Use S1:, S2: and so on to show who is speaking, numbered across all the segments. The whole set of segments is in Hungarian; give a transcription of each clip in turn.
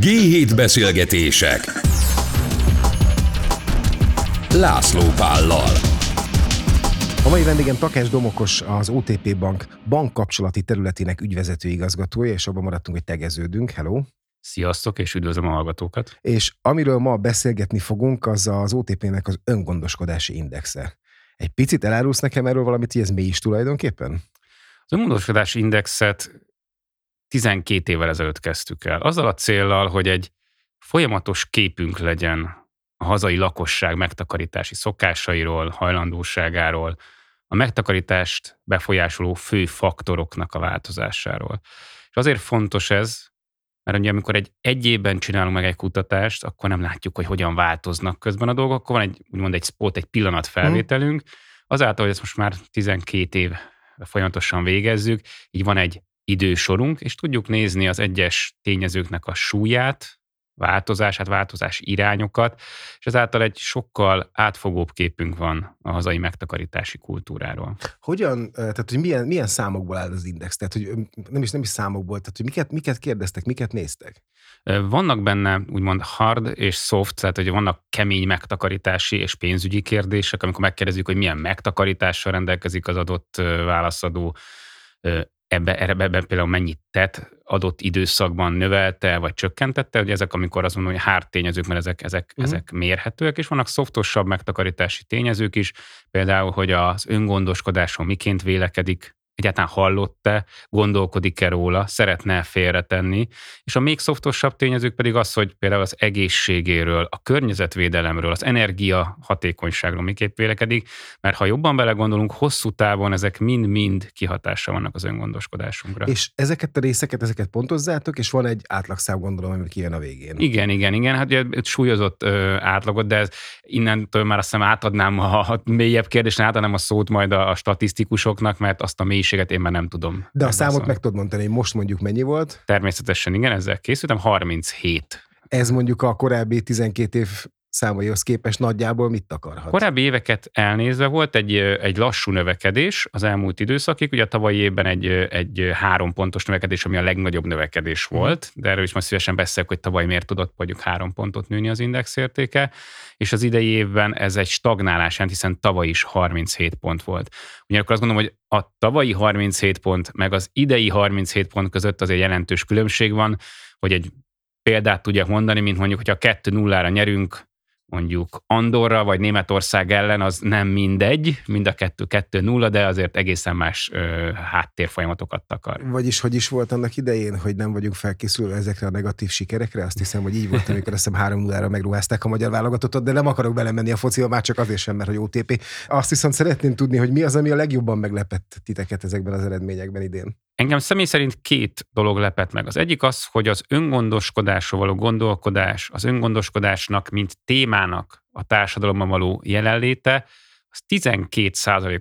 S1: G7 beszélgetések László Pállal
S2: a mai vendégem Takás Domokos, az OTP Bank bankkapcsolati területének ügyvezető igazgatója, és abban maradtunk, hogy tegeződünk. Hello!
S3: Sziasztok, és üdvözlöm a hallgatókat!
S2: És amiről ma beszélgetni fogunk, az az OTP-nek az öngondoskodási indexe. Egy picit elárulsz nekem erről valamit, hogy ez mi is tulajdonképpen?
S3: Az öngondoskodási indexet 12 évvel ezelőtt kezdtük el. Azzal a céllal, hogy egy folyamatos képünk legyen a hazai lakosság megtakarítási szokásairól, hajlandóságáról, a megtakarítást befolyásoló fő faktoroknak a változásáról. És azért fontos ez, mert ugye amikor egy egy évben csinálunk meg egy kutatást, akkor nem látjuk, hogy hogyan változnak közben a dolgok, akkor van egy, úgymond egy spot, egy pillanat felvételünk, azáltal, hogy ezt most már 12 év folyamatosan végezzük, így van egy idősorunk, és tudjuk nézni az egyes tényezőknek a súlyát, változását, változás irányokat, és ezáltal egy sokkal átfogóbb képünk van a hazai megtakarítási kultúráról.
S2: Hogyan, tehát hogy milyen, milyen számokból áll az index? Tehát, hogy nem is, nem is számokból, tehát hogy miket, miket kérdeztek, miket néztek?
S3: Vannak benne úgymond hard és soft, tehát hogy vannak kemény megtakarítási és pénzügyi kérdések, amikor megkérdezzük, hogy milyen megtakarítással rendelkezik az adott válaszadó, ebbe, ebben például mennyit tett adott időszakban növelte, vagy csökkentette, hogy ezek, amikor azt mondom, hogy hard tényezők, mert ezek, ezek, uh-huh. ezek mérhetőek, és vannak szoftosabb megtakarítási tényezők is, például, hogy az öngondoskodáson miként vélekedik egyáltalán hallott-e, gondolkodik-e róla, szeretne félretenni, és a még szoftosabb tényezők pedig az, hogy például az egészségéről, a környezetvédelemről, az energia hatékonyságról miképp vélekedik, mert ha jobban belegondolunk, hosszú távon ezek mind-mind kihatással vannak az öngondoskodásunkra.
S2: És ezeket a részeket, ezeket pontozzátok, és van egy átlagszám gondolom, ami kijön a végén.
S3: Igen, igen, igen, hát ugye súlyozott ö, átlagot, de ez innentől már azt hiszem átadnám a, a mélyebb kérdést, átadnám a szót majd a, a statisztikusoknak, mert azt a mély mennyiséget én már nem tudom.
S2: De a számot meg tudod mondani, hogy most mondjuk mennyi volt?
S3: Természetesen igen, ezzel készültem, 37.
S2: Ez mondjuk a korábbi 12 év számaihoz képest nagyjából mit akarhat?
S3: Korábbi éveket elnézve volt egy, egy lassú növekedés az elmúlt időszakig, ugye a tavalyi évben egy, egy három pontos növekedés, ami a legnagyobb növekedés mhm. volt, de erről is majd szívesen beszélek, hogy tavaly miért tudott mondjuk három pontot nőni az index értéke, és az idei évben ez egy stagnálás hiszen tavaly is 37 pont volt. Ugyanakkor azt gondolom, hogy a tavalyi 37 pont, meg az idei 37 pont között azért jelentős különbség van, hogy egy példát tudjak mondani, mint mondjuk, hogy a 2-0-ra nyerünk, mondjuk Andorra vagy Németország ellen, az nem mindegy, mind a kettő kettő nulla, de azért egészen más ö, háttérfolyamatokat takar.
S2: Vagyis hogy is volt annak idején, hogy nem vagyunk felkészülve ezekre a negatív sikerekre? Azt hiszem, hogy így volt, amikor azt hiszem 3 0 megruházták a magyar válogatottat, de nem akarok belemenni a fociba, már csak azért sem, mert hogy OTP. Azt viszont szeretném tudni, hogy mi az, ami a legjobban meglepett titeket ezekben az eredményekben idén.
S3: Engem személy szerint két dolog lepett meg. Az egyik az, hogy az öngondoskodásról való gondolkodás, az öngondoskodásnak, mint témának a társadalomban való jelenléte, az 12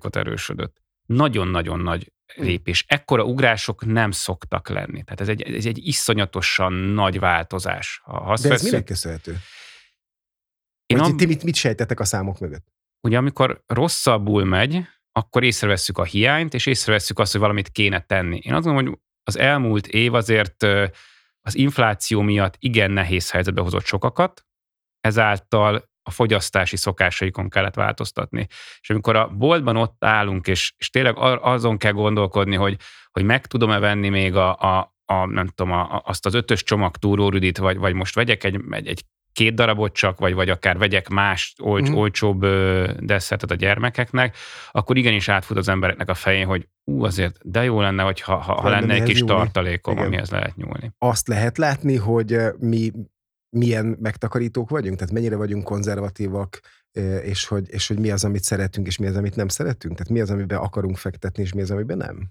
S3: ot erősödött. Nagyon-nagyon nagy lépés. Ekkora ugrások nem szoktak lenni. Tehát ez egy, ez egy iszonyatosan nagy változás.
S2: Ha De ez minek köszönhető? Én am... ti mit, mit sejtetek a számok mögött?
S3: Ugye amikor rosszabbul megy, akkor észreveszünk a hiányt, és észreveszünk azt, hogy valamit kéne tenni. Én azt gondolom, hogy az elmúlt év azért az infláció miatt igen nehéz helyzetbe hozott sokakat, ezáltal a fogyasztási szokásaikon kellett változtatni. És amikor a boltban ott állunk, és, és tényleg azon kell gondolkodni, hogy, hogy meg tudom-e venni még a, a, a nem tudom, a, azt az ötös csomag túrórüdit, vagy, vagy most vegyek egy, egy, egy két darabot csak, vagy, vagy akár vegyek más olcs, mm. olcsóbb desszertet a gyermekeknek, akkor igenis átfut az embereknek a fején, hogy ú, azért de jó lenne, hogy ha, ha, ha lenne egy kis nyúlni. tartalékom, Igen. amihez lehet nyúlni.
S2: Azt lehet látni, hogy mi milyen megtakarítók vagyunk, tehát mennyire vagyunk konzervatívak, és hogy, és hogy mi az, amit szeretünk, és mi az, amit nem szeretünk? Tehát mi az, amiben akarunk fektetni, és mi az, amiben nem?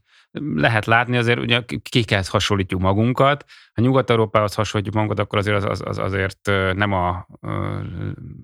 S3: Lehet látni, azért ugye kikhez hasonlítjuk magunkat. Ha Nyugat-Európához hasonlítjuk magunkat, akkor azért az, az, azért nem a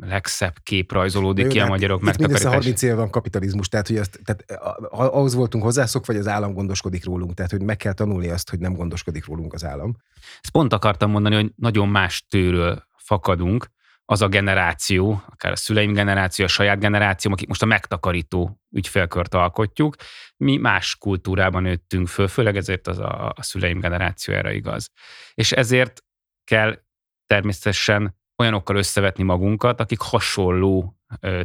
S3: legszebb kép rajzolódik ki a magyarok
S2: itt mindössze 30 éve van kapitalizmus, tehát, hogy azt, tehát ahhoz voltunk hozzászok, vagy az állam gondoskodik rólunk, tehát hogy meg kell tanulni azt, hogy nem gondoskodik rólunk az állam.
S3: Ezt pont akartam mondani, hogy nagyon más tőről fakadunk, az a generáció, akár a szüleim generáció, a saját generáció, akik most a megtakarító ügyfélkört alkotjuk, mi más kultúrában nőttünk föl, főleg ezért az a, a szüleim generáció erre igaz. És ezért kell természetesen olyanokkal összevetni magunkat, akik hasonló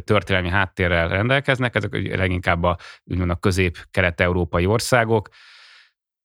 S3: történelmi háttérrel rendelkeznek, ezek leginkább a, a közép-kelet-európai országok,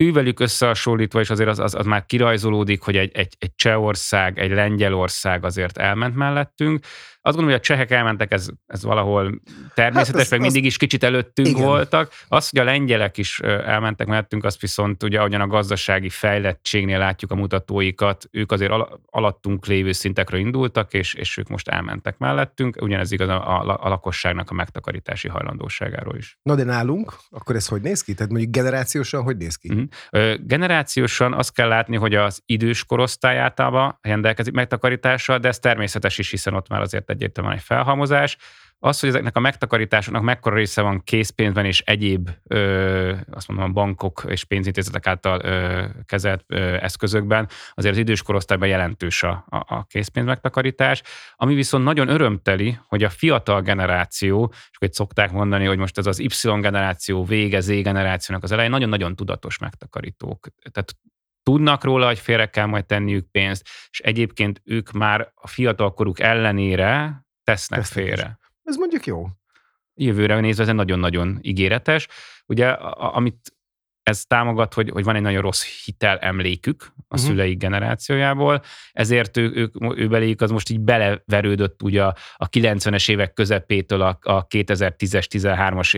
S3: ővelük összehasonlítva, és azért az, az, az már kirajzolódik, hogy egy, egy, egy Csehország, egy Lengyelország azért elment mellettünk. Azt gondolom, hogy a csehek elmentek, ez, ez valahol természetes, hát az, meg az, mindig is kicsit előttünk igen. voltak. Az, hogy a lengyelek is elmentek mellettünk, azt viszont ugye ahogyan a gazdasági fejlettségnél látjuk a mutatóikat, ők azért al- alattunk lévő szintekről indultak, és, és ők most elmentek mellettünk. Ugyanez igaz a, a, a lakosságnak a megtakarítási hajlandóságáról is.
S2: Na de nálunk, akkor ez hogy néz ki? Tehát mondjuk generációsan hogy néz ki?
S3: Uh-huh. Generációsan azt kell látni, hogy az idős korosztály általában rendelkezik megtakarítással, de ez természetes is, hiszen ott már azért egyértelműen egy felhalmozás. Az, hogy ezeknek a megtakarításoknak mekkora része van készpénzben és egyéb, ö, azt mondom, bankok és pénzintézetek által ö, kezelt ö, eszközökben, azért az idős korosztályban jelentős a, a, a készpénz megtakarítás, ami viszont nagyon örömteli, hogy a fiatal generáció, és hogy szokták mondani, hogy most ez az Y generáció vége, Z generációnak az elején nagyon-nagyon tudatos megtakarítók. Tehát tudnak róla, hogy félre kell majd tenniük pénzt, és egyébként ők már a fiatalkoruk ellenére tesznek Tesznek félre.
S2: Ez mondjuk jó.
S3: Jövőre nézve ez nagyon-nagyon ígéretes. Ugye, amit ez támogat, hogy, hogy van egy nagyon rossz hitel emlékük a uh-huh. szüleik generációjából, ezért ő, ők, ő beléjük az most így beleverődött ugye a, a 90-es évek közepétől a, a 2010-es, 13-as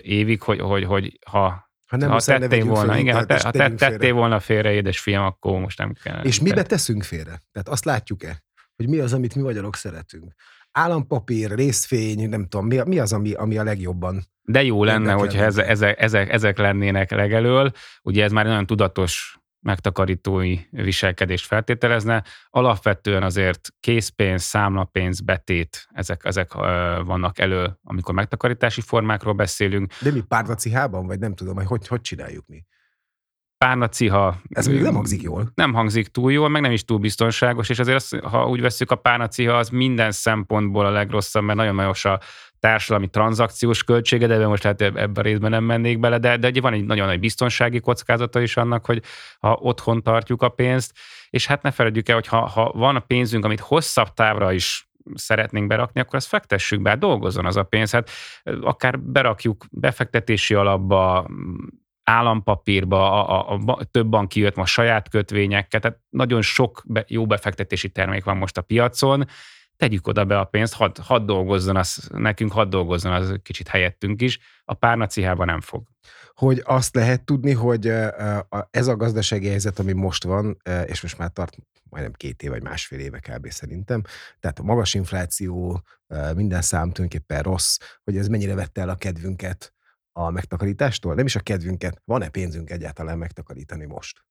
S3: évig, hogy, hogy, hogy ha ha nem ha tettél volna, félre, igen, ha, te, ha te, tettél félre. volna félre, édesfiam, akkor most nem kell.
S2: És mibe teszünk félre? Tehát azt látjuk-e, hogy mi az, amit mi magyarok szeretünk? Állampapír, részfény, nem tudom, mi, mi az, ami, ami a legjobban
S3: de jó lenne, hogyha ezek, ezek, ezek, ezek lennének legelől. Ugye ez már nagyon tudatos megtakarítói viselkedést feltételezne. Alapvetően azért készpénz, számlapénz, betét, ezek, ezek vannak elő, amikor megtakarítási formákról beszélünk.
S2: De mi párnacihában, vagy nem tudom, hogy hogy, hogy csináljuk mi?
S3: Párnaciha...
S2: Ez még nem hangzik jól.
S3: Nem hangzik túl jól, meg nem is túl biztonságos, és azért az, ha úgy veszük, a párnaciha az minden szempontból a legrosszabb, mert nagyon magas a társadalmi tranzakciós költsége, de most lehet ebben a részben nem mennék bele, de, de van egy nagyon nagy biztonsági kockázata is annak, hogy ha otthon tartjuk a pénzt, és hát ne felejtjük el, hogy ha, ha van a pénzünk, amit hosszabb távra is szeretnénk berakni, akkor azt fektessük be, hát dolgozzon az a pénz. Hát akár berakjuk befektetési alapba, állampapírba, a, a, a több bank kijött most saját kötvényekkel, tehát nagyon sok be, jó befektetési termék van most a piacon, tegyük oda be a pénzt, hadd had dolgozzon az, nekünk, hadd dolgozzon az kicsit helyettünk is, a párnacihában nem fog.
S2: Hogy azt lehet tudni, hogy ez a gazdasági helyzet, ami most van, és most már tart majdnem két év vagy másfél éve kb. szerintem, tehát a magas infláció, minden szám tulajdonképpen rossz, hogy ez mennyire vette el a kedvünket a megtakarítástól? Nem is a kedvünket, van-e pénzünk egyáltalán megtakarítani most?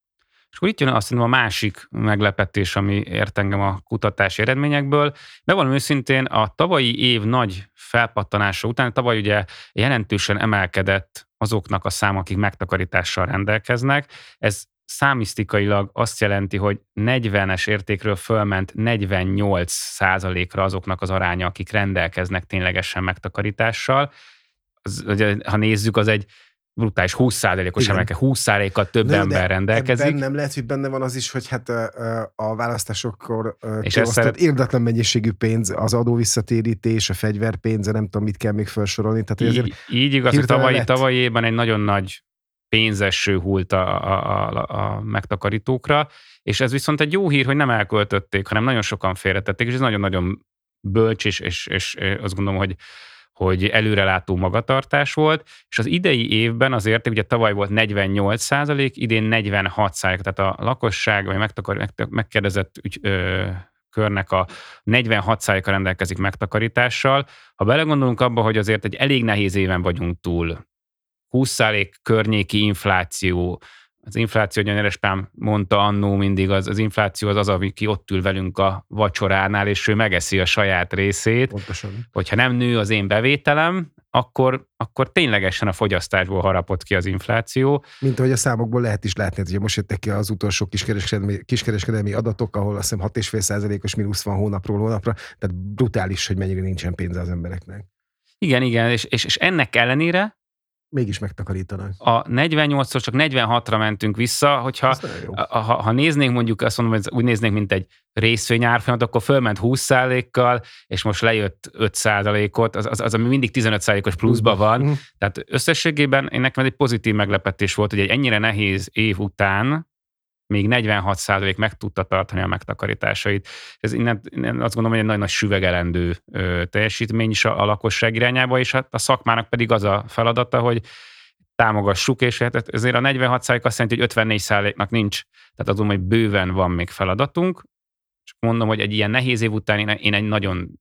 S3: És akkor itt jön azt mondom a másik meglepetés, ami ért engem a kutatási eredményekből. Bevallom őszintén, a tavalyi év nagy felpattanása után, tavaly ugye jelentősen emelkedett azoknak a szám, akik megtakarítással rendelkeznek. Ez számisztikailag azt jelenti, hogy 40-es értékről fölment 48 százalékra azoknak az aránya, akik rendelkeznek ténylegesen megtakarítással. Az, ha nézzük, az egy brutális 20%-os emelke, 20%-kal több De, ember rendelkezik.
S2: nem lehet, hogy benne van az is, hogy hát a választásokkor és szeret... érdetlen mennyiségű pénz, az adó visszatérítés, a fegyverpénze, nem tudom, mit kell még felsorolni. Tehát,
S3: így, így igaz, hogy tavalyi, tavalyi évben egy nagyon nagy pénzeső hult a, a, a, a megtakarítókra, és ez viszont egy jó hír, hogy nem elköltötték, hanem nagyon sokan félretették, és ez nagyon-nagyon bölcs, és, és, és azt gondolom, hogy hogy előrelátó magatartás volt, és az idei évben azért, ugye tavaly volt 48 százalék, idén 46 százalék, tehát a lakosság, vagy megtakar, megkérdezett ügy, ö, körnek a 46 százaléka rendelkezik megtakarítással. Ha belegondolunk abba, hogy azért egy elég nehéz éven vagyunk túl, 20 százalék környéki infláció, az infláció, hogy Erespám mondta annó mindig, az, az infláció az az, aki ott ül velünk a vacsoránál, és ő megeszi a saját részét.
S2: Pontosan.
S3: Hogyha nem nő az én bevételem, akkor, akkor ténylegesen a fogyasztásból harapott ki az infláció.
S2: Mint ahogy a számokból lehet is látni, hogy most jöttek ki az utolsó kiskereskedelmi, kiskereskedelmi adatok, ahol azt hiszem 6,5%-os mínusz van hónapról hónapra, tehát brutális, hogy mennyire nincsen pénze az embereknek.
S3: Igen, igen, és, és, és ennek ellenére
S2: Mégis megtakarítanak.
S3: A 48-szor csak 46-ra mentünk vissza, hogyha ha, ha néznénk mondjuk, azt mondom, hogy úgy néznénk, mint egy részvényárfolyamat, akkor fölment 20%-kal, és most lejött 5%-ot, az, az, az ami mindig 15%-os pluszban van.
S2: Mhm.
S3: Tehát összességében én nekem egy pozitív meglepetés volt, hogy egy ennyire nehéz év után még 46% meg tudta tartani a megtakarításait. Ez innen, innen azt gondolom, hogy egy nagyon nagy süvegelendő ö, teljesítmény is a, a lakosság irányába, és hát a szakmának pedig az a feladata, hogy támogassuk, és hát ezért a 46 azt jelenti, hogy 54 nak nincs. Tehát azon, hogy bőven van még feladatunk. Csak mondom, hogy egy ilyen nehéz év után én, én egy nagyon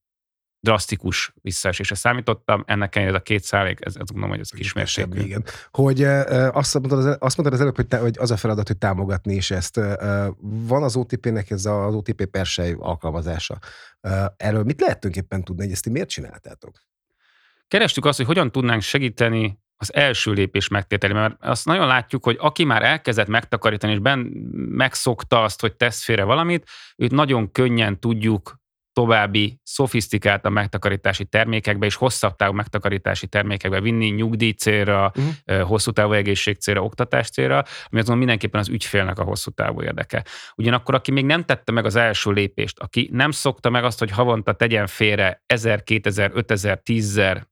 S3: drasztikus visszaesésre számítottam, ennek ez a két százalék, ez, ez gondolom, hogy ez kismértékű.
S2: Igen. Hogy azt mondtad, az, azt mondtad az előbb, hogy, te, hogy az a feladat, hogy támogatni is ezt. Van az OTP-nek ez az OTP persej alkalmazása. Erről mit lehet tulajdonképpen tudni, hogy ezt ti miért csináltátok?
S3: Kerestük azt, hogy hogyan tudnánk segíteni az első lépés megtételében, mert azt nagyon látjuk, hogy aki már elkezdett megtakarítani, és ben megszokta azt, hogy tesz félre valamit, őt nagyon könnyen tudjuk további szofisztikált a megtakarítási termékekbe és hosszabb távú megtakarítási termékekbe vinni, nyugdíj célra, uh-huh. hosszú távú egészség célra, oktatás célra, ami azon mindenképpen az ügyfélnek a hosszú távú érdeke. Ugyanakkor, aki még nem tette meg az első lépést, aki nem szokta meg azt, hogy havonta tegyen félre 1000, 2000, 5000, 10000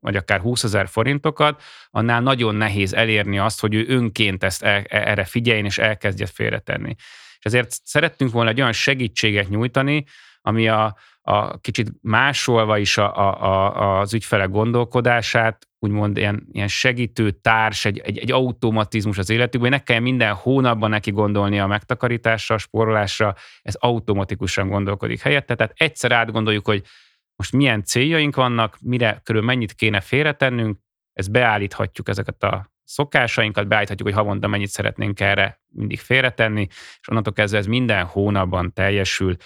S3: vagy akár 20 ezer forintokat, annál nagyon nehéz elérni azt, hogy ő önként ezt el, erre figyeljen és elkezdje félretenni. És ezért szerettünk volna egy olyan segítséget nyújtani, ami a, a kicsit másolva is a, a, a, az ügyfelek gondolkodását, úgymond ilyen, ilyen segítő társ, egy, egy, egy automatizmus az életükben, hogy ne kell minden hónapban neki gondolni a megtakarításra, a spórolásra, ez automatikusan gondolkodik helyette. Tehát egyszer átgondoljuk, hogy most milyen céljaink vannak, mire körül mennyit kéne félretennünk, ezt beállíthatjuk ezeket a szokásainkat, beállíthatjuk, hogy havonta mennyit szeretnénk erre mindig félretenni, és onnantól kezdve ez minden hónapban teljesül,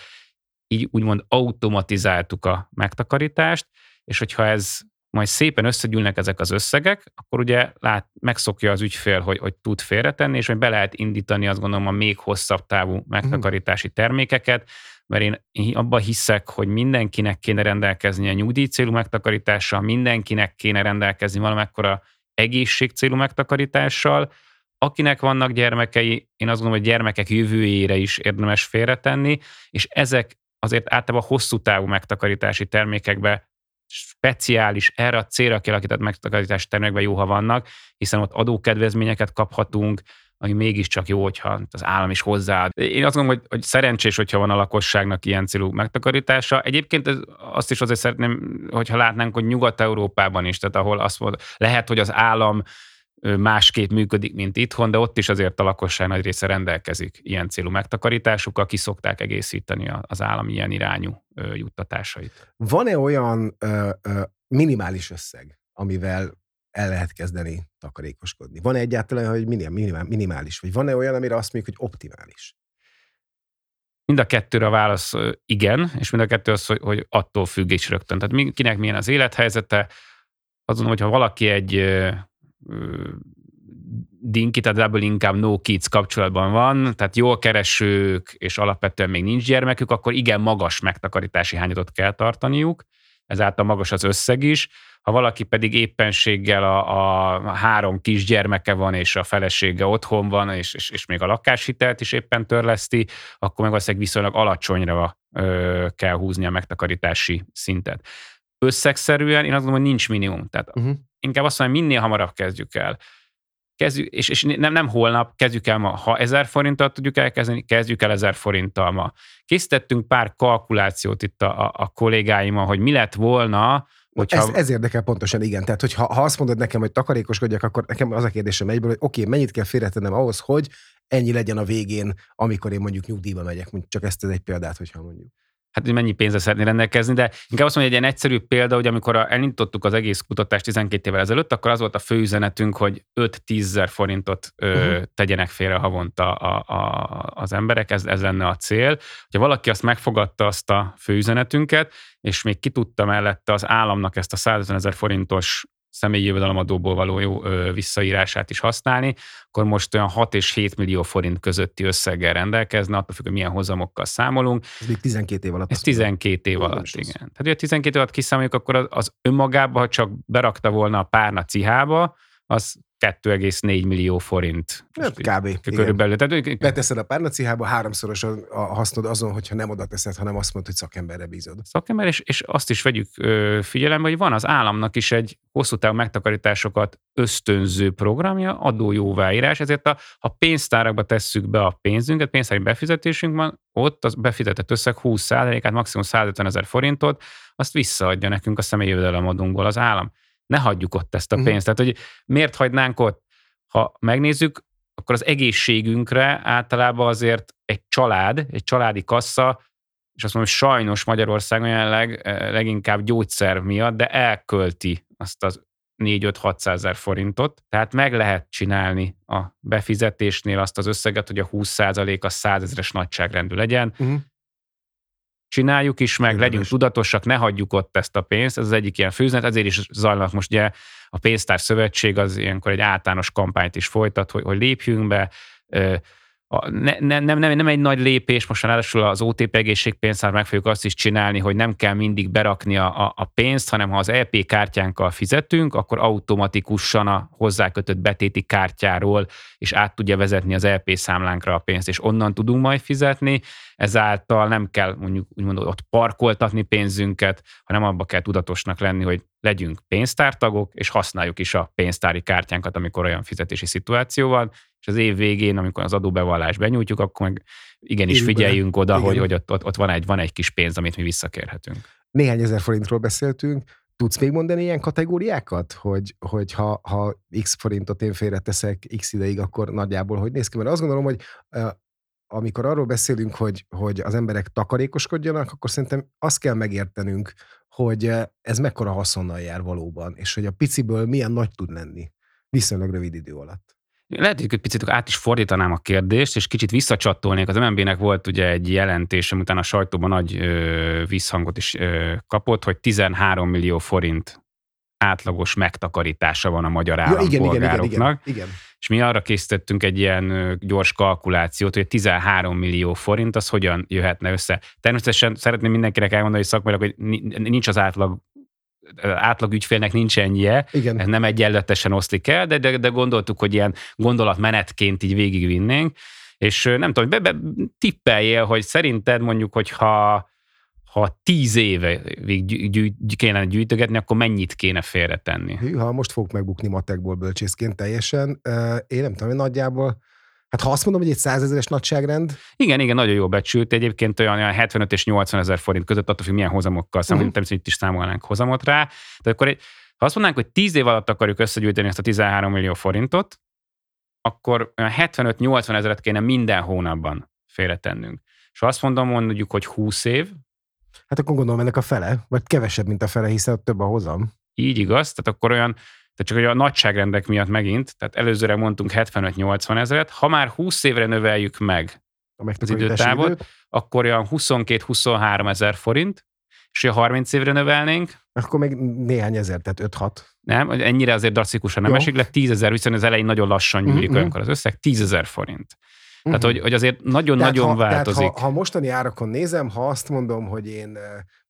S3: így úgymond automatizáltuk a megtakarítást, és hogyha ez majd szépen összegyűlnek ezek az összegek, akkor ugye lát, megszokja az ügyfél, hogy, hogy tud félretenni, és hogy be lehet indítani azt gondolom a még hosszabb távú megtakarítási termékeket, mert én, én abban hiszek, hogy mindenkinek kéne rendelkezni a nyugdíj célú megtakarítással, mindenkinek kéne rendelkezni valamekkora egészség célú megtakarítással, akinek vannak gyermekei, én azt gondolom, hogy gyermekek jövőjére is érdemes félretenni, és ezek azért általában hosszú távú megtakarítási termékekbe speciális, erre a célra kialakított megtakarítási termékekben jó, ha vannak, hiszen ott adókedvezményeket kaphatunk, ami mégiscsak jó, hogyha az állam is hozzáad. Én azt gondolom, hogy, hogy szerencsés, hogyha van a lakosságnak ilyen célú megtakarítása. Egyébként ez, azt is azért szeretném, hogyha látnánk, hogy Nyugat-Európában is, tehát ahol azt mond, lehet, hogy az állam másképp működik, mint itthon, de ott is azért a lakosság nagy része rendelkezik ilyen célú megtakarításukkal, ki szokták egészíteni az állam ilyen irányú juttatásait.
S2: Van-e olyan ö, ö, minimális összeg, amivel el lehet kezdeni takarékoskodni? Van-e egyáltalán, hogy minimál, minimális, vagy van-e olyan, amire azt mondjuk, hogy optimális?
S3: Mind a kettőre a válasz igen, és mind a kettő az, hogy, hogy attól függ is rögtön. Tehát kinek milyen az élethelyzete, azon, hogyha valaki egy dinki, tehát double inkább no kids kapcsolatban van, tehát jól keresők, és alapvetően még nincs gyermekük, akkor igen magas megtakarítási hányatot kell tartaniuk, ezáltal magas az összeg is. Ha valaki pedig éppenséggel a, a három kisgyermeke van, és a felesége otthon van, és, és, és még a lakáshitelt is éppen törleszti, akkor meg valószínűleg viszonylag alacsonyra ö, kell húzni a megtakarítási szintet. Összegszerűen én azt gondolom, hogy nincs minimum. Tehát uh-huh. Inkább azt mondom, hogy minél hamarabb kezdjük el kezdjük, és, és nem, nem holnap, kezdjük el ma. Ha ezer forinttal tudjuk elkezdeni, kezdjük el ezer forinttal ma. Készítettünk pár kalkulációt itt a, a, kollégáimmal, hogy mi lett volna, Hogyha...
S2: Ez, ez érdekel pontosan, igen. Tehát, hogyha ha azt mondod nekem, hogy takarékoskodjak, akkor nekem az a kérdésem egyből, hogy oké, okay, mennyit kell félretennem ahhoz, hogy ennyi legyen a végén, amikor én mondjuk nyugdíjba megyek. Csak ezt egy példát, hogyha mondjuk
S3: hát mennyi pénzre szeretné rendelkezni, de inkább azt mondja, hogy egy ilyen egyszerű példa, hogy amikor elindítottuk az egész kutatást 12 évvel ezelőtt, akkor az volt a fő üzenetünk, hogy 5-10 ezer forintot ö, uh-huh. tegyenek félre havonta a, a, az emberek, ez, ez lenne a cél. Ha valaki azt megfogadta azt a fő üzenetünket, és még ki tudta mellette az államnak ezt a 150 ezer forintos személyi jövedelemadóból való jó ö, visszaírását is használni, akkor most olyan 6 és 7 millió forint közötti összeggel rendelkezne, attól függ, hogy milyen hozamokkal számolunk.
S2: Ez még 12 év alatt.
S3: Ez 12 év alatt, igen. Tehát, hogy a 12 év alatt kiszámoljuk, akkor az, az önmagában, ha csak berakta volna a párna cihába, az 2,4 millió forint.
S2: Hát, kb. Igen.
S3: Körülbelül. Tehát,
S2: Beteszed a párnacihába, háromszoros a, a hasznod azon, hogyha nem oda teszed, hanem azt mondod, hogy szakemberre bízod.
S3: Szakember, és, és azt is vegyük ö, figyelembe, hogy van az államnak is egy hosszú távú megtakarításokat ösztönző programja, adójóváírás, ezért a, ha pénztárakba tesszük be a pénzünket, pénztári befizetésünk van, ott az befizetett összeg 20%-át, maximum 150 ezer forintot, azt visszaadja nekünk a személyi jövedelemadónkból az állam ne hagyjuk ott ezt a mhm. pénzt. Tehát, hogy miért hagynánk ott? Ha megnézzük, akkor az egészségünkre általában azért egy család, egy családi kassa, és azt mondom, hogy sajnos Magyarországon jelenleg eh, leginkább gyógyszer miatt, de elkölti azt az 4-5-600 ezer forintot, tehát meg lehet csinálni a befizetésnél azt az összeget, hogy a 20% a 100 ezeres nagyságrendű legyen. Uh-huh csináljuk is meg, Érdemes. legyünk tudatosak, ne hagyjuk ott ezt a pénzt, ez az egyik ilyen főzet, ezért is zajlanak most ugye a Pénztár Szövetség az ilyenkor egy általános kampányt is folytat, hogy, hogy lépjünk be, a, ne, ne, nem, nem, nem egy nagy lépés, most ráadásul az OTP egészségpénztár meg fogjuk azt is csinálni, hogy nem kell mindig berakni a, a, a pénzt, hanem ha az LP kártyánkkal fizetünk, akkor automatikusan a hozzákötött betéti kártyáról és át tudja vezetni az LP számlánkra a pénzt, és onnan tudunk majd fizetni, ezáltal nem kell mondjuk úgymond ott parkoltatni pénzünket, hanem abba kell tudatosnak lenni, hogy legyünk pénztártagok, és használjuk is a pénztári kártyánkat, amikor olyan fizetési szituáció van, és az év végén, amikor az adóbevallást benyújtjuk, akkor meg igenis figyeljünk oda, Igen. hogy, hogy ott, ott, ott van, egy, van egy kis pénz, amit mi visszakérhetünk.
S2: Néhány ezer forintról beszéltünk, Tudsz még mondani ilyen kategóriákat, hogy, hogy ha, ha x forintot én félreteszek x ideig, akkor nagyjából hogy néz ki? Mert azt gondolom, hogy amikor arról beszélünk, hogy, hogy az emberek takarékoskodjanak, akkor szerintem azt kell megértenünk, hogy ez mekkora haszonnal jár valóban, és hogy a piciből milyen nagy tud lenni viszonylag rövid idő alatt.
S3: Lehet, hogy egy picit át is fordítanám a kérdést, és kicsit visszacsatolnék. Az MNB-nek volt ugye egy jelentés, utána a sajtóban nagy ö, visszhangot is ö, kapott, hogy 13 millió forint átlagos megtakarítása van a magyar állampolgároknak. Ja, igen, igen, igen, igen, igen. És mi arra készítettünk egy ilyen gyors kalkulációt, hogy 13 millió forint az hogyan jöhetne össze. Természetesen szeretném mindenkinek elmondani, hogy szakmailag, hogy nincs az átlag átlag ügyfélnek nincs ennyie, Igen. nem egyenletesen oszlik el, de, de, de gondoltuk, hogy ilyen gondolatmenetként így végigvinnénk, és nem tudom, be, be, tippeljél, hogy szerinted mondjuk, hogyha ha tíz éve gyűjt, kéne gyűjtögetni, akkor mennyit kéne félretenni?
S2: Ha most fogok megbukni matekból bölcsészként teljesen, én nem tudom, hogy nagyjából Hát ha azt mondom, hogy egy százezeres nagyságrend.
S3: Igen, igen, nagyon jó becsült. Egyébként olyan, olyan 75 és 80 ezer forint között, attól függ, milyen hozamokkal számolunk, uh-huh. itt is számolnánk hozamot rá. De akkor egy, ha azt mondanánk, hogy 10 év alatt akarjuk összegyűjteni ezt a 13 millió forintot, akkor 75-80 ezeret kéne minden hónapban félretennünk. És ha azt mondom, mondjuk, hogy 20 év.
S2: Hát akkor gondolom ennek a fele, vagy kevesebb, mint a fele, hiszen több a hozam.
S3: Így igaz, tehát akkor olyan tehát csak hogy a nagyságrendek miatt megint, tehát előzőre mondtunk 75-80 ezeret, ha már 20 évre növeljük meg a az időtávot, időt. akkor olyan 22-23 ezer forint, és ha 30 évre növelnénk,
S2: akkor még néhány ezer, tehát 5-6.
S3: Nem, ennyire azért drasztikusan nem Jó. esik le, 10 ezer, viszont az elején nagyon lassan nyúlik mm-hmm. olyankor az összeg, 10 ezer forint. Tehát, hogy, hogy azért nagyon-nagyon változik.
S2: Tehát ha, ha mostani árakon nézem, ha azt mondom, hogy én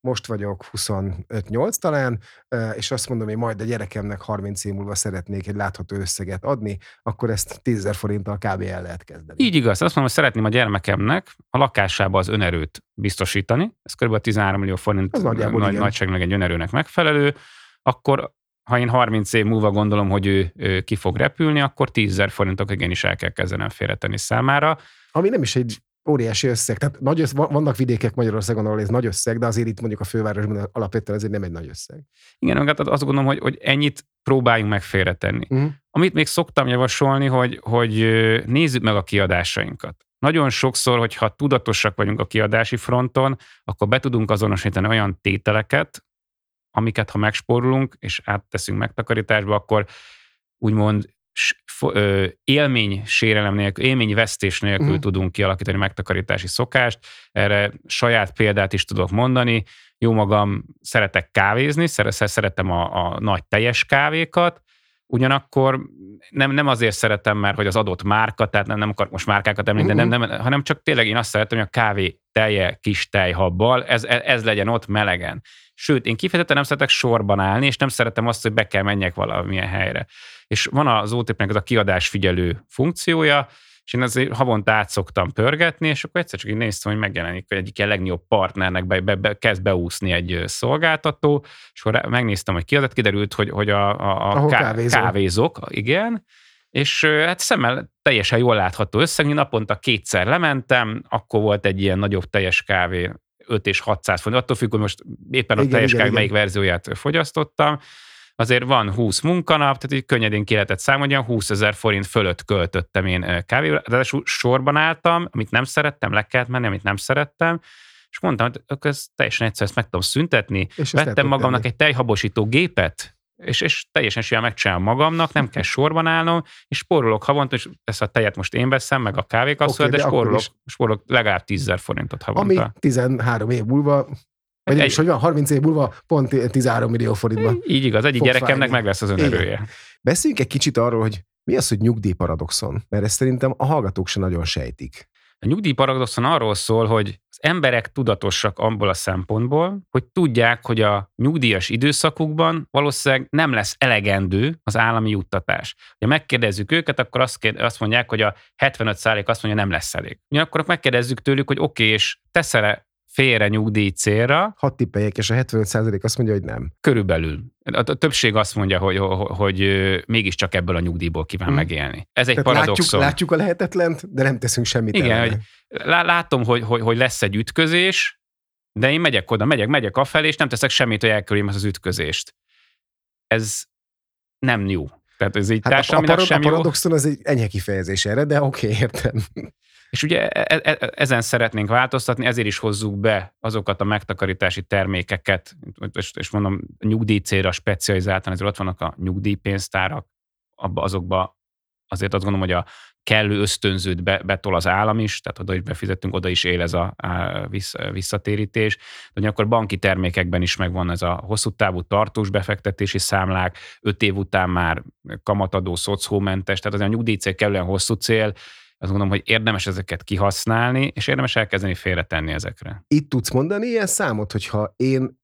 S2: most vagyok 25-8 talán, és azt mondom, hogy majd a gyerekemnek 30 év múlva szeretnék egy látható összeget adni, akkor ezt 10 forinttal kb. el lehet kezdeni.
S3: Így igaz. Azt mondom, hogy szeretném a gyermekemnek a lakásába az önerőt biztosítani. Ez kb. 13 millió forint nagy, nagyságnak egy önerőnek megfelelő. Akkor ha én 30 év múlva gondolom, hogy ő, ő ki fog repülni, akkor 10 ezer forintok igenis el kell kezdenem félretenni számára.
S2: Ami nem is egy óriási összeg. Tehát nagy összeg, vannak vidékek Magyarországon, ahol ez nagy összeg, de azért itt mondjuk a fővárosban alapvetően ezért nem egy nagy összeg.
S3: Igen, hát azt gondolom, hogy, hogy ennyit próbáljunk meg félretenni. Uh-huh. Amit még szoktam javasolni, hogy, hogy nézzük meg a kiadásainkat. Nagyon sokszor, hogyha tudatosak vagyunk a kiadási fronton, akkor be tudunk azonosítani olyan tételeket, amiket ha megspórolunk, és átteszünk megtakarításba, akkor úgymond élmény sérelem nélkül, élményvesztés nélkül uh-huh. tudunk kialakítani megtakarítási szokást. Erre saját példát is tudok mondani. Jó magam szeretek kávézni, szeretem a, a nagy teljes kávékat, ugyanakkor nem, nem azért szeretem, mert hogy az adott márka, tehát nem, nem akar most márkákat említeni,
S2: Mhm.
S3: nem, nem, hanem csak tényleg én azt szeretem, hogy a kávé telje kis tejhabbal, ez, ez legyen ott melegen. Sőt, én kifejezetten nem szeretek sorban állni, és nem szeretem azt, hogy be kell menjek valamilyen helyre. És van az OTP-nek ez a kiadás figyelő funkciója, és én azért havonta át szoktam pörgetni, és akkor egyszer csak így néztem, hogy megjelenik, hogy egyik ilyen legnagyobb partnernek be, be, be, kezd beúszni egy szolgáltató, és akkor megnéztem, hogy kiadat, kiderült, hogy, hogy a, a, a
S2: Ahol
S3: ká-
S2: kávézol.
S3: kávézok, igen, és hát szemmel teljesen jól látható összeg, naponta kétszer lementem, akkor volt egy ilyen nagyobb teljes kávé, 5 és 600 font, attól függ, hogy most éppen a
S2: Igen,
S3: teljes
S2: igen,
S3: kávé
S2: igen.
S3: melyik verzióját fogyasztottam, azért van 20 munkanap, tehát így könnyedén ki lehetett számolni, olyan 20 ezer forint fölött költöttem én ö, kávéra, de sorban álltam, amit nem szerettem, le kellett menni, amit nem szerettem, és mondtam, hogy ez teljesen egyszerű, ezt meg tudom szüntetni.
S2: És
S3: Vettem magamnak
S2: tenni.
S3: egy tejhabosító gépet, és, és teljesen simán megcsinálom magamnak, nem kell sorban állnom, és spórolok havonta, és ezt a tejet most én veszem, meg a kávékasszol,
S2: Oké,
S3: de,
S2: de
S3: spórolok,
S2: is-
S3: spórolok legalább 10 000 forintot
S2: Ami
S3: havonta.
S2: 13 év múlva, vagy
S3: Egy-
S2: is, hogy van, 30 év múlva pont 13 millió forintban.
S3: Így igaz, egyik gyerekemnek
S2: fájni.
S3: meg lesz az önerője.
S2: Beszéljünk egy kicsit arról, hogy mi az, hogy nyugdíjparadoxon, mert ezt szerintem a hallgatók se nagyon sejtik.
S3: A nyugdíjparadoxon arról szól, hogy az emberek tudatosak abból a szempontból, hogy tudják, hogy a nyugdíjas időszakukban valószínűleg nem lesz elegendő az állami juttatás. Ha megkérdezzük őket, akkor azt, kér, azt mondják, hogy a 75% azt mondja, nem lesz elég. Ugyanakkor megkérdezzük tőlük, hogy oké, okay, és teszel-e félre nyugdíj célra,
S2: Hat tippeljek, és a 75% azt mondja, hogy nem.
S3: körülbelül. A, a többség azt mondja, hogy, hogy, hogy mégiscsak ebből a nyugdíjból kíván
S2: Mhm.
S3: megélni. Ez egy
S2: Tehát látjuk,
S3: paradoxon.
S2: látjuk a lehetetlent, de nem teszünk semmit
S3: Igen, hogy lá- látom, hogy, hogy, hogy lesz egy ütközés, de én megyek oda, megyek, megyek afelé, és nem teszek semmit, hogy elkerüljem ezt az ütközést. Ez nem jó. Tehát ez így
S2: Hát a, a, parad, a
S3: sem jó.
S2: paradoxon az egy enyhe kifejezés erre, de oké, okay, értem.
S3: És ugye e- e- ezen szeretnénk változtatni, ezért is hozzuk be azokat a megtakarítási termékeket, és, és mondom, nyugdíjcélra specializáltan, ezért ott vannak a nyugdíjpénztárak, abba, azokba azért azt gondolom, hogy a kellő ösztönzőt be, betol az állam is, tehát oda is befizettünk, oda is él ez a, a vissz, visszatérítés. De ugyanakkor banki termékekben is megvan ez a hosszú távú tartós befektetési számlák, öt év után már kamatadó, szocómentes, tehát az a nyugdíjcél kellően hosszú cél, azt gondolom, hogy érdemes ezeket kihasználni, és érdemes elkezdeni félretenni ezekre.
S2: Itt tudsz mondani ilyen számot, hogyha én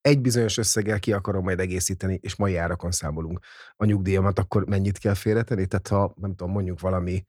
S2: egy bizonyos összeggel ki akarom majd egészíteni, és mai árakon számolunk a nyugdíjamat, akkor mennyit kell félretenni? Tehát ha, nem tudom, mondjuk valami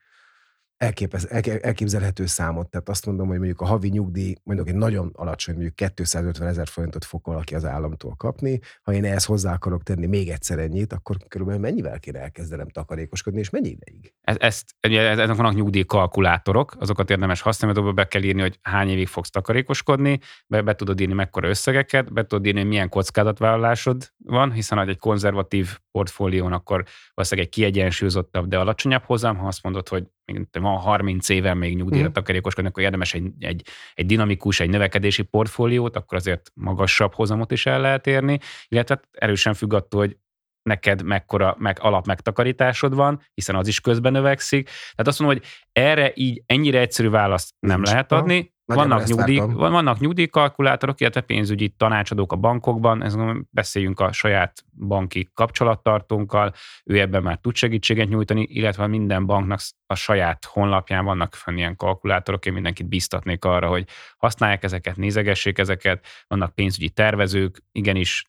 S2: elképez, elképzelhető számot, tehát azt mondom, hogy mondjuk a havi nyugdíj, mondjuk egy nagyon alacsony, mondjuk 250 ezer forintot fog valaki az államtól kapni, ha én ehhez hozzá akarok tenni még egyszer ennyit, akkor körülbelül mennyivel kéne elkezdenem takarékoskodni, és mennyi ideig?
S3: Ez, ezt, ezek vannak nyugdíjkalkulátorok, azokat érdemes használni, mert be kell írni, hogy hány évig fogsz takarékoskodni, be, be tudod írni mekkora összegeket, be tudod írni, hogy milyen kockázatvállalásod van, hiszen ha egy konzervatív portfólión, akkor valószínűleg egy kiegyensúlyozottabb, de alacsonyabb hozam, ha azt mondod, hogy még van 30 éven még nyugdíjra
S2: Mhm.
S3: takarékoskodni, akkor érdemes egy, egy, egy dinamikus, egy növekedési portfóliót, akkor azért magasabb hozamot is el lehet érni, illetve hát erősen függ attól, hogy neked mekkora meg alapmegtakarításod van, hiszen az is közben növekszik. Tehát azt mondom, hogy erre így ennyire egyszerű választ nem
S2: Nincs.
S3: lehet adni. Vannak, nyugdíj,
S2: vártam.
S3: van- vannak nyugdíjkalkulátorok, illetve pénzügyi tanácsadók a bankokban, ez beszéljünk a saját banki kapcsolattartónkkal, ő ebben már tud segítséget nyújtani, illetve minden banknak a saját honlapján vannak fenn ilyen kalkulátorok, én mindenkit biztatnék arra, hogy használják ezeket, nézegessék ezeket, vannak pénzügyi tervezők, igenis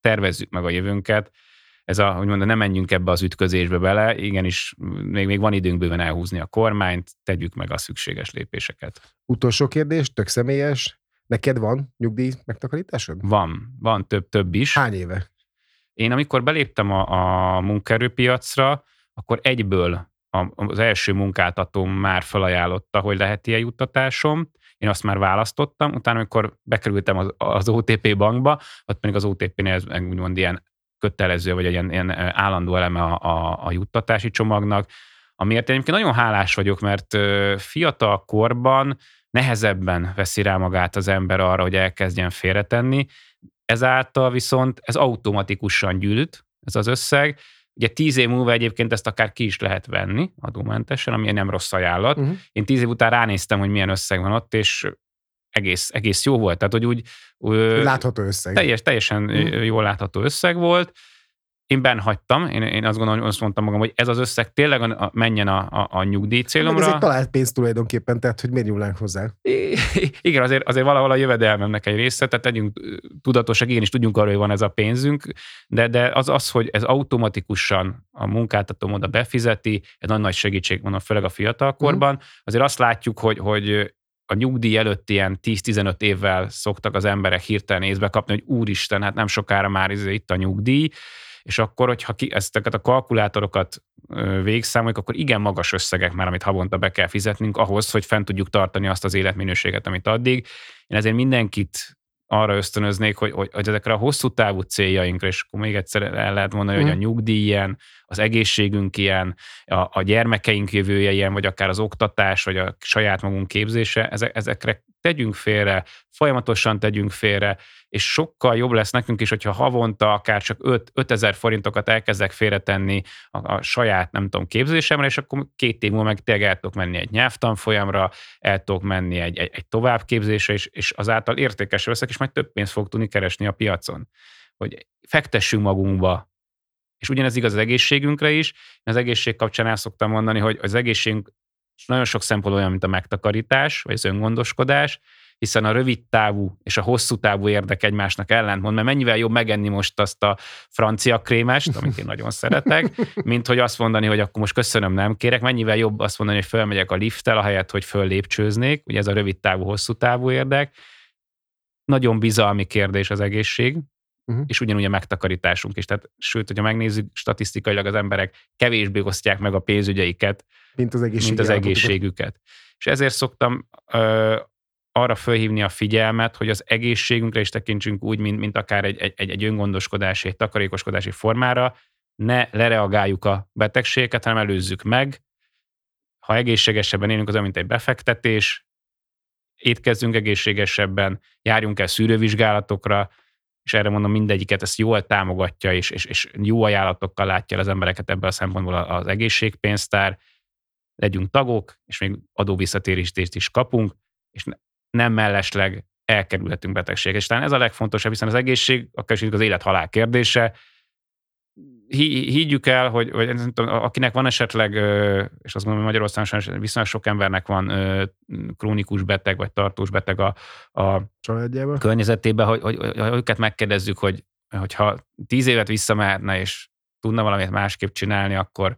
S3: tervezzük meg a jövőnket, ez a, hogy mondom, nem menjünk ebbe az ütközésbe bele, igenis még, még van időnk bőven elhúzni a kormányt, tegyük meg a szükséges lépéseket.
S2: Utolsó kérdés, tök személyes. Neked van nyugdíj megtakarításod?
S3: Van, van több, több is.
S2: Hány éve?
S3: Én amikor beléptem a, a munkaerőpiacra, akkor egyből az első munkáltatóm már felajánlotta, hogy lehet ilyen juttatásom. Én azt már választottam, utána, amikor bekerültem az, az OTP bankba, ott pedig az OTP-nél ez úgymond ilyen kötelező, vagy egy ilyen, ilyen állandó eleme a, a, a juttatási csomagnak, amiért én egyébként nagyon hálás vagyok, mert fiatal korban nehezebben veszi rá magát az ember arra, hogy elkezdjen félretenni, ezáltal viszont ez automatikusan gyűlt, ez az összeg. Ugye tíz év múlva egyébként ezt akár ki is lehet venni adómentesen, ami nem rossz ajánlat.
S2: Uh-huh.
S3: Én tíz év után ránéztem, hogy milyen összeg van ott, és egész, egész jó volt. Tehát, hogy úgy
S2: Látható összeg.
S3: teljes, teljesen mm. jól látható összeg volt. én benn hagytam, én, én azt gondolom, azt mondtam magam, hogy ez az összeg tényleg a, a, menjen a, a, a nyugdíj célomra.
S2: Meg ez egy talált pénz tulajdonképpen, tehát hogy miért nyúlnánk hozzá?
S3: Igen, azért, azért valahol a jövedelmemnek egy része, tehát legyünk tudatosak, igen, is tudjunk arról, hogy van ez a pénzünk, de, de az az, hogy ez automatikusan a munkáltató oda befizeti, ez nagy nagy segítség, mondom, főleg a fiatalkorban. Mm. Azért azt látjuk, hogy, hogy a nyugdíj előtt ilyen 10-15 évvel szoktak az emberek hirtelen észbe kapni, hogy úristen, hát nem sokára már izé itt a nyugdíj, és akkor, hogyha ki, ezteket a kalkulátorokat végszámoljuk, akkor igen magas összegek már, amit havonta be kell fizetnünk ahhoz, hogy fent tudjuk tartani azt az életminőséget, amit addig. Én ezért mindenkit arra ösztönöznék, hogy, hogy, hogy ezekre a hosszú távú céljainkra, és akkor még egyszer el lehet mondani, mm. hogy a mhm. nyugdíj ilyen, az egészségünk ilyen, a, a gyermekeink jövője ilyen, vagy akár az oktatás, vagy a saját magunk képzése, ezek, ezekre tegyünk félre, folyamatosan tegyünk félre, és sokkal jobb lesz nekünk is, hogyha havonta akár csak 5, 5000 forintokat elkezdek félretenni a, a saját, nem tudom, képzésemre, és akkor két év múlva meg tényleg el tudok menni egy nyelvtanfolyamra, el tudok menni egy, egy, egy továbbképzésre, és, és azáltal értékes veszek, és majd több pénzt fog tudni keresni a piacon. Hogy fektessünk magunkba, és ugyanez igaz az egészségünkre is. Én az egészség kapcsán el szoktam mondani, hogy az egészségünk nagyon sok szempont olyan, mint a megtakarítás, vagy az öngondoskodás, hiszen a rövid távú és a hosszú távú érdek egymásnak ellentmond, mert mennyivel jobb megenni most azt a francia krémest, amit én nagyon szeretek, mint hogy azt mondani, hogy akkor most köszönöm, nem kérek, mennyivel jobb azt mondani, hogy fölmegyek a lifttel, ahelyett, hogy föl lépcsőznék, ugye ez a rövid távú, hosszú távú érdek. Nagyon bizalmi kérdés az egészség, uh-huh. és ugyanúgy a megtakarításunk is. Tehát, sőt, hogyha megnézzük, statisztikailag az emberek kevésbé osztják meg a pénzügyeiket,
S2: mint az, egészség
S3: mint az egészségüket. És ezért szoktam ö, arra fölhívni a figyelmet, hogy az egészségünkre is tekintsünk úgy, mint, mint akár egy, egy, egy öngondoskodási, egy takarékoskodási formára, ne lereagáljuk a betegségeket, hanem előzzük meg. Ha egészségesebben élünk, az olyan, mint egy befektetés, étkezzünk egészségesebben, járjunk el szűrővizsgálatokra, és erre mondom mindegyiket, ezt jól támogatja, és, és, és jó ajánlatokkal látja az embereket ebből a szempontból az egészségpénztár, legyünk tagok, és még adóvisszatérítést is kapunk, és nem mellesleg elkerülhetünk betegséget. És talán ez a legfontosabb, hiszen az egészség, akár is az élet-halál kérdése, higgyük el, hogy, vagy nem tudom, akinek van esetleg, és azt hogy Magyarországon viszonylag sok embernek van krónikus beteg, vagy tartós beteg a, a környezetében, hogy, hogy, hogy, hogy őket megkérdezzük, hogy hogyha tíz évet visszamehetne, és tudna valamit másképp csinálni, akkor,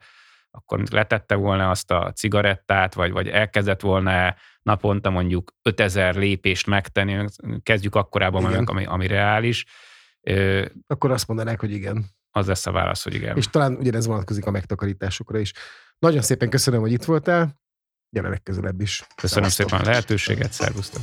S3: akkor letette volna azt a cigarettát, vagy, vagy elkezdett volna naponta mondjuk 5000 lépést megtenni, kezdjük akkorában, ami, ami reális.
S2: Akkor azt mondanák, hogy igen.
S3: Az lesz a válasz, hogy igen.
S2: És talán ugyanez vonatkozik a megtakarításokra is. Nagyon szépen köszönöm, hogy itt voltál. Gyere legközelebb is.
S3: Köszönöm Szevasztok. szépen a lehetőséget, szervusztok!